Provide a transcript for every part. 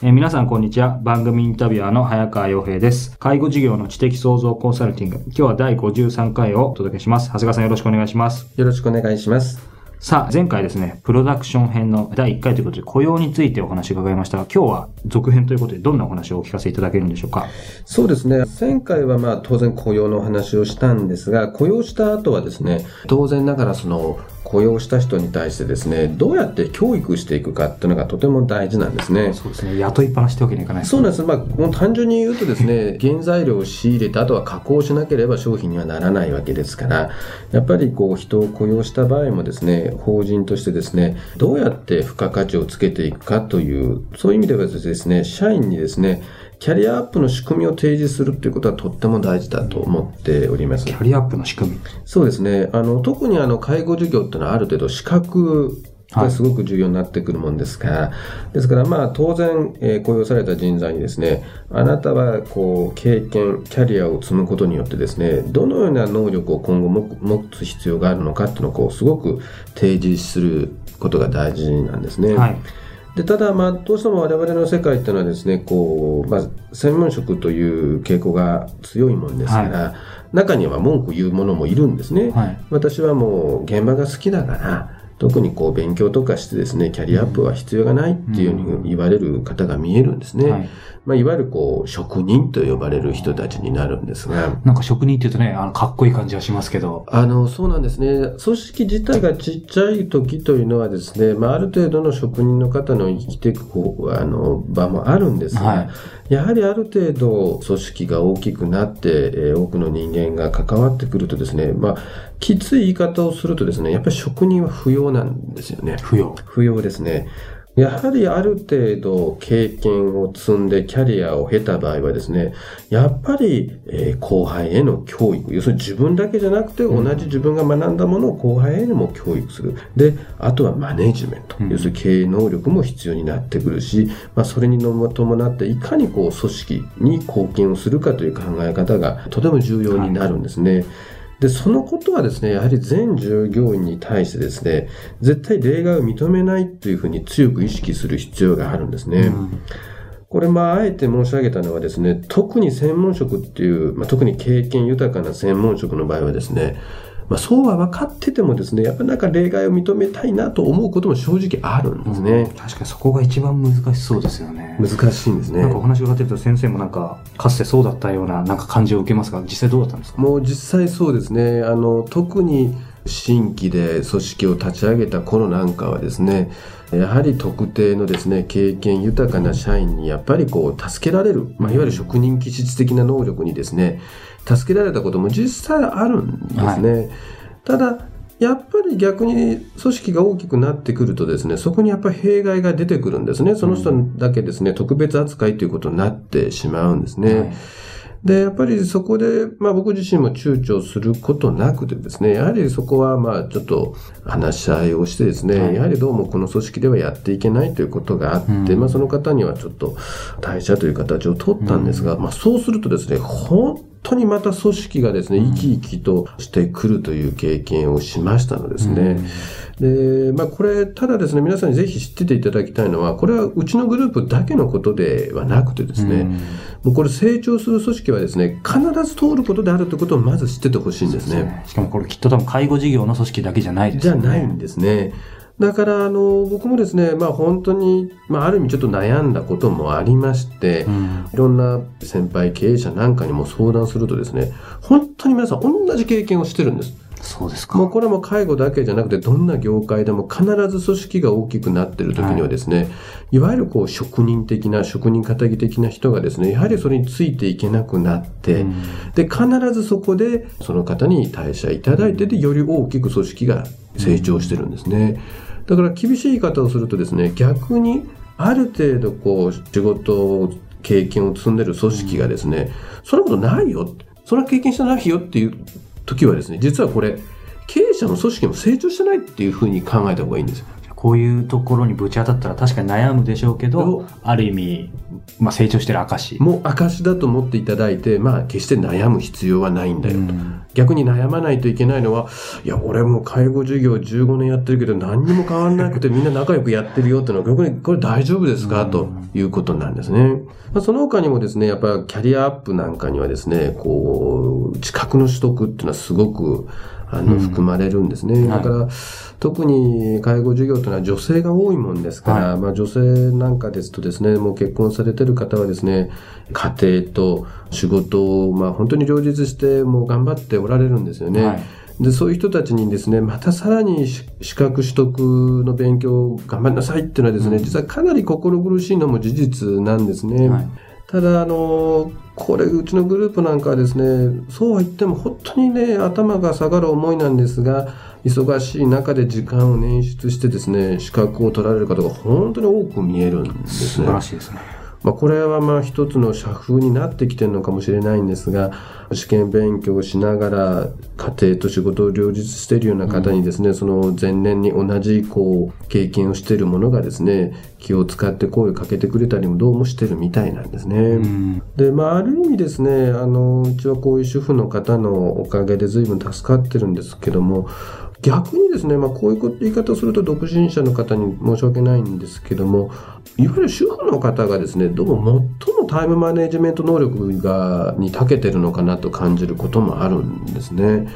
えー、皆さんこんにちは。番組インタビュアーの早川洋平です。介護事業の知的創造コンサルティング。今日は第53回をお届けします。長谷川さんよろしくお願いします。よろしくお願いします。さあ、前回ですね、プロダクション編の第1回ということで雇用についてお話伺いましたが、今日は続編ということでどんなお話をお聞かせいただけるんでしょうか？そうですね。前回はまあ当然雇用のお話をしたんですが、雇用した後はですね、当然ながらその雇用した人に対してですね、どうやって教育していくかっていうのがとても大事なんですね。そうですね。雇いっぱなしってわけにいかない、そうなんです。まあ、もう単純に言うとですね、原材料を仕入れて、あとは加工しなければ商品にはならないわけですから、やっぱりこう人を雇用した場合もですね、法人としてですね、どうやって付加価値をつけていくかという、そういう意味ではですね、社員にですね、キャリアアップの仕組みを提示するということはとっても大事だと思っております。キャリアアップの仕組みそうですね。あの、特にあの、介護事業っていうのはある程度資格がすごく重要になってくるもんですから、はい、ですからまあ当然、えー、雇用された人材にですね、あなたはこう経験、キャリアを積むことによってですね、どのような能力を今後持つ必要があるのかっていうのをこうすごく提示することが大事なんですね。はいでただ、まあ、どうしても我々の世界っていうのはですね、こう、まあ、専門職という傾向が強いもんですから、はい、中には文句言う者もいるんですね。はい、私はもう現場が好きだから、特にこう勉強とかしてですね、キャリアアップは必要がないっていうふうに言われる方が見えるんですね。うんはい、まあ、いわゆるこう、職人と呼ばれる人たちになるんですが。なんか職人って言うとね、あの、かっこいい感じはしますけど。あの、そうなんですね。組織自体がちっちゃい時というのはですね、まあ、ある程度の職人の方の生きていくこう、あの、場もあるんですが、はい、やはりある程度組織が大きくなって、えー、多くの人間が関わってくるとですね、まあ、きつい言い方をするとですね、やっぱり職人は不要なんですよね。不要。不要ですね。やはりある程度経験を積んでキャリアを経た場合はですね、やっぱり、えー、後輩への教育、要するに自分だけじゃなくて同じ自分が学んだものを後輩へも教育する。で、あとはマネジメント、要するに経営能力も必要になってくるし、まあ、それに伴っていかにこう組織に貢献をするかという考え方がとても重要になるんですね。はいで、そのことはですね、やはり全従業員に対してですね、絶対例外を認めないというふうに強く意識する必要があるんですね。うんこれ、まあ、あえて申し上げたのはですね、特に専門職っていう、まあ、特に経験豊かな専門職の場合はですね、まあ、そうは分かっててもですね、やっぱりなんか例外を認めたいなと思うことも正直あるんですね。うん、確かにそこが一番難しそうですよね。難しいんですね。なんかお話を伺ってると先生もなんか、かつてそうだったようななんか感じを受けますが、実際どうだったんですか？もう実際そうですね。あの、特に新規で組織を立ち上げた頃なんかはですね、やはり特定のですね、経験豊かな社員にやっぱりこう、助けられる、まあ、いわゆる職人気質的な能力にですね、助けられたことも実際あるんですね。はい、ただ、やっぱり逆に組織が大きくなってくるとですね、そこにやっぱり弊害が出てくるんですね。その人だけですね、特別扱いということになってしまうんですね。はいで、やっぱりそこで、まあ僕自身も躊躇することなくてですね、やはりそこはまあちょっと話し合いをしてですね、はい、やはりどうもこの組織ではやっていけないということがあって、うん、まあその方にはちょっと退社という形を取ったんですが、うん、まあそうするとですね、本当にまた組織がですね、生き生きとしてくるという経験をしましたのですね。うんで、まあこれ、ただですね、皆さんにぜひ知ってていただきたいのは、これはうちのグループだけのことではなくてですね、もうこれ成長する組織はですね、必ず通ることであるということをまず知っててほしいんですね。すねしかもこれきっと多分介護事業の組織だけじゃないですね。じゃないんですね。だから、あの、僕もですね、まあ本当に、まあある意味ちょっと悩んだこともありまして、うん、いろんな先輩経営者なんかにも相談するとですね、本当に皆さん同じ経験をしてるんです。そうですか。もうこれも介護だけじゃなくて、どんな業界でも必ず組織が大きくなっている時にはですね、い、わゆるこう職人的な、職人仇的な人がですね、やはりそれについていけなくなって、うんで、必ずそこでその方に退社いただいて、で、より大きく組織が成長してるんですね。だから厳しい言い方をするとですね、逆にある程度こう仕事経験を積んでる組織がですね、そんなことないよ。そんな経験してないよっていう時はですね、実はこれ、経営者の組織も成長してないっていうふうに考えた方がいいんですよ。こういうところにぶち当たったら確かに悩むでしょうけおど、ある意味、まあ成長してる証。もう証だと思っていただいて、まあ決して悩む必要はないんだよと。うん逆に悩まないといけないのは、いや、俺も介護事業15年やってるけど何にも変わんなくて みんな仲良くやってるよっていうのは、逆にこれ大丈夫ですか？ということなんですね。まあ、その他にもですね、やっぱりキャリアアップなんかにはですね、こう、資格の取得っていうのはすごく、あの、うん含まれるんですね。はいだから、特に介護事業というのは女性が多いもんですから、まあ女性なんかですとですね、もう結婚されてる方はですね、家庭と仕事を、まあ本当に両立して、もう頑張っておられるんですよね。はいで、そういう人たちにですね、またさらにし資格取得の勉強を頑張りなさいっていうのはですね、うん実はかなり心苦しいのも事実なんですね。はいただ、あの、これ、うちのグループなんかはですね、そうは言っても本当にね、頭が下がる思いなんですが、忙しい中で時間を捻出してですね、資格を取られる方が本当に多く見えるんですね素晴ら。しいですね。まあ、これはまあ一つの社風になってきてるのかもしれないんですが、試験勉強をしながら家庭と仕事を両立しているような方にですね、その前年に同じこう経験をしているものがですね、気を使って声をかけてくれたりもどうもしてるみたいなんですね。うんで、まあ、ある意味ですね、あの、うちはこういう主婦の方のおかげで随分助かってるんですけども、逆にですね、まあ、こういう言い方をすると独身者の方に申し訳ないんですけども、いわゆる主婦の方がですね、どうも最もタイムマネジメント能力が、に長けてるのかなと感じることもあるんですね。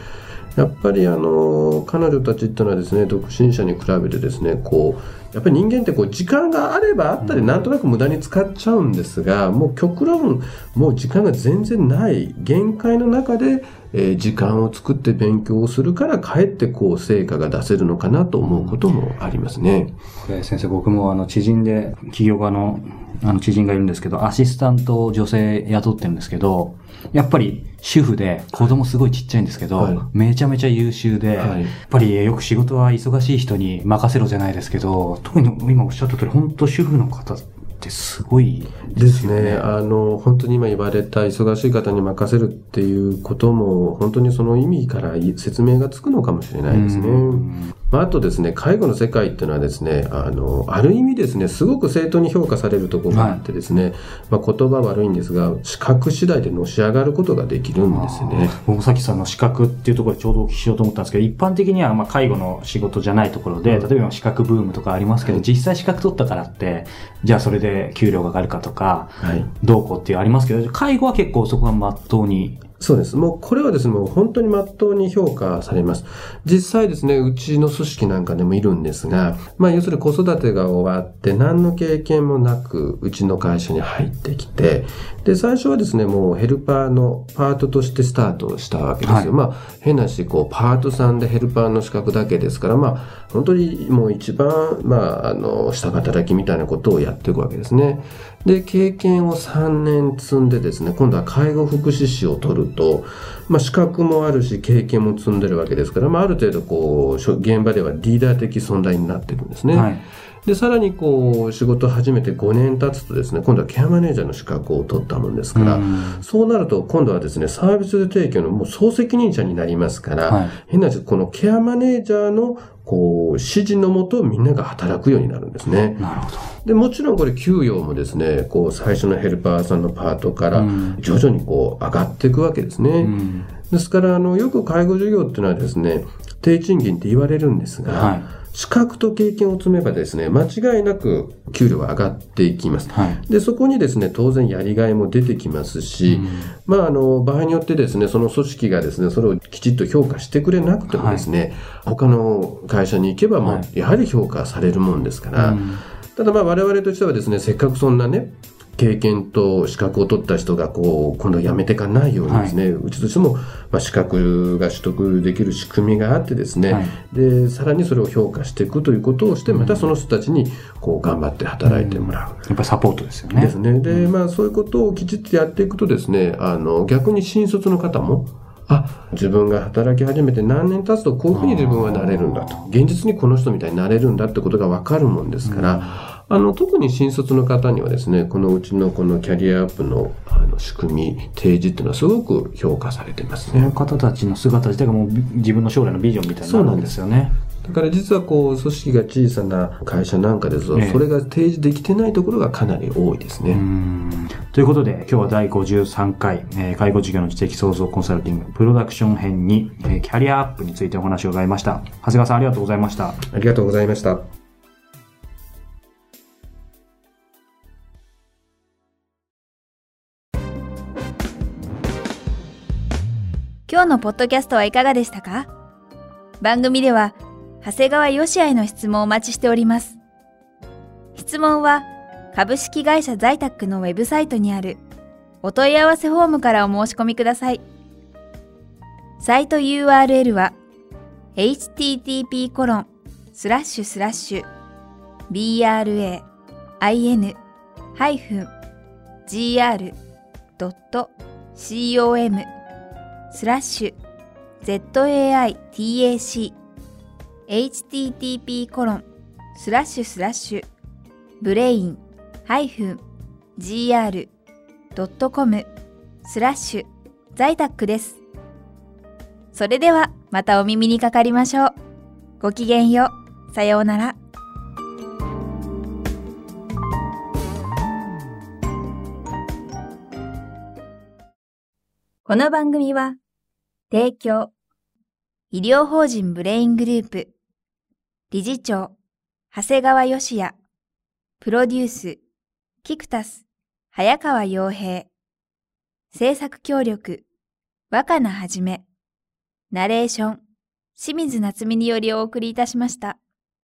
やっぱりあの、彼女たちっていうのはですね、独身者に比べてですね、こう、やっぱり人間ってこう、時間があればあったり、なんとなく無駄に使っちゃうんですが、もう極論、もう時間が全然ない、限界の中で、えー時間を作って勉強をするから、かえってこう、成果が出せるのかなと思うこともありますね。これ先生、僕もあの知人で、企業家のあの知人がいるんですけど、アシスタントを女性雇ってるんですけど、やっぱり主婦で子供すごいちっちゃいんですけど、はい。めちゃめちゃ優秀で、はい。やっぱりよく仕事は忙しい人に任せろじゃないですけど、特に今おっしゃった通り、本当主婦の方ってすごいでですすよね。ね。あの、本当に今言われた忙しい方に任せるっていうことも、本当にその意味から説明がつくのかもしれないですね。うんまあ、あとですね、介護の世界っていうのはですね、あの、ある意味ですね、すごく正当に評価されるところがあってですね、まあ、言葉悪いんですが、資格次第でのし上がることができるんですよね。僕もさっきさんの資格っていうところでちょうどお聞きしようと思ったんですけど、一般的にはまあ介護の仕事じゃないところで、うん例えば資格ブームとかありますけど、はい実際資格取ったからって、じゃあそれで給料が上がるかとか、はい。どうこうっていうありますけど、介護は結構そこがまっとうに。そうです。もうこれはですね、もう本当に真っ当に評価されます。実際ですね、うちの組織なんかでもいるんですが、まあ要するに子育てが終わって何の経験もなくうちの会社に入ってきて、で、最初はですね、もうヘルパーのパートとしてスタートしたわけですよ。はいまあ変なし、こうパートさんでヘルパーの資格だけですから、まあ本当にもう一番、まああの、下働きみたいなことをやっていくわけですね。で、経験を3年積んでですね、今度は介護福祉士を取ると、まあ、資格もあるし、経験も積んでるわけですから、まあ、ある程度、こう、現場ではリーダー的存在になっていくんですね。はい。で、さらに、こう、仕事を始めて5年経つとですね、今度はケアマネージャーの資格を取ったもんですから、うんそうなると、今度はですね、サービス提供のもう総責任者になりますから、はい変な話、このケアマネージャーの、こう、指示のもとみんなが働くようになるんですね。なるほど。で、もちろんこれ給与もですね、こう最初のヘルパーさんのパートからうん徐々にこう上がっていくわけですね。うんですから、あの、よく介護事業っていうのはですね、低賃金って言われるんですが、はい。資格と経験を積めばですね、間違いなく給料は上がっていきます。はい。で、そこにですね、当然やりがいも出てきますし、うんまあ、あの、場合によってですね、その組織がですね、それをきちっと評価してくれなくてもですね、他の会社に行けばもはう、やはり評価されるもんですから、うんただまあ我々としてはですね、せっかくそんなね、経験と資格を取った人がこう今度辞めていかないようにですね、うちとしても、まあ、資格が取得できる仕組みがあってですね、はいでさらにそれを評価していくということをしてまたその人たちにこう頑張って働いてもらう。やっぱりサポートですよね。ですね。で、まあそういうことをきちっとやっていくとですね、あの、逆に新卒の方も、あ、自分が働き始めて何年経つとこういうふうに自分はなれるんだと。現実にこの人みたいになれるんだってことがわかるもんですから、あの、特に新卒の方にはですね、このうちのこのキャリアアップのあの仕組み、提示っていうのはすごく評価されてますねその。方たちの姿自体がもうび自分の将来のビジョンみたいになるんですよね。だから実はこう、組織が小さな会社なんかですと、ええそれが提示できてないところがかなり多いですね。うんということで、今日は第53回、えー介護事業の知的創造コンサルティング、プロダクション編に、えーキャリアアップについてお話を伺いました。長谷川さんありがとうございました。ありがとうございました。今日のポッドキャストはいかがでしたか？番組では、長谷川よしあへの質問をお待ちしております。質問は、株式会社在宅のウェブサイトにあるお問い合わせフォームからお申し込みください。サイト URL は http コロンスラッシュスラッシュ bra-in-gr.com スラッシュ zaitac http コロンスラッシュスラッシュブレイン -gr.com スラッシュ在宅です。それではまたお耳にかかりましょう。ごきげんよう。さようなら。この番組は提供医療法人ブレイングループ理事長長谷川義也プロデュースキクタス早川洋平制作協力若菜はじめナレーション清水夏美によりお送りいたしました。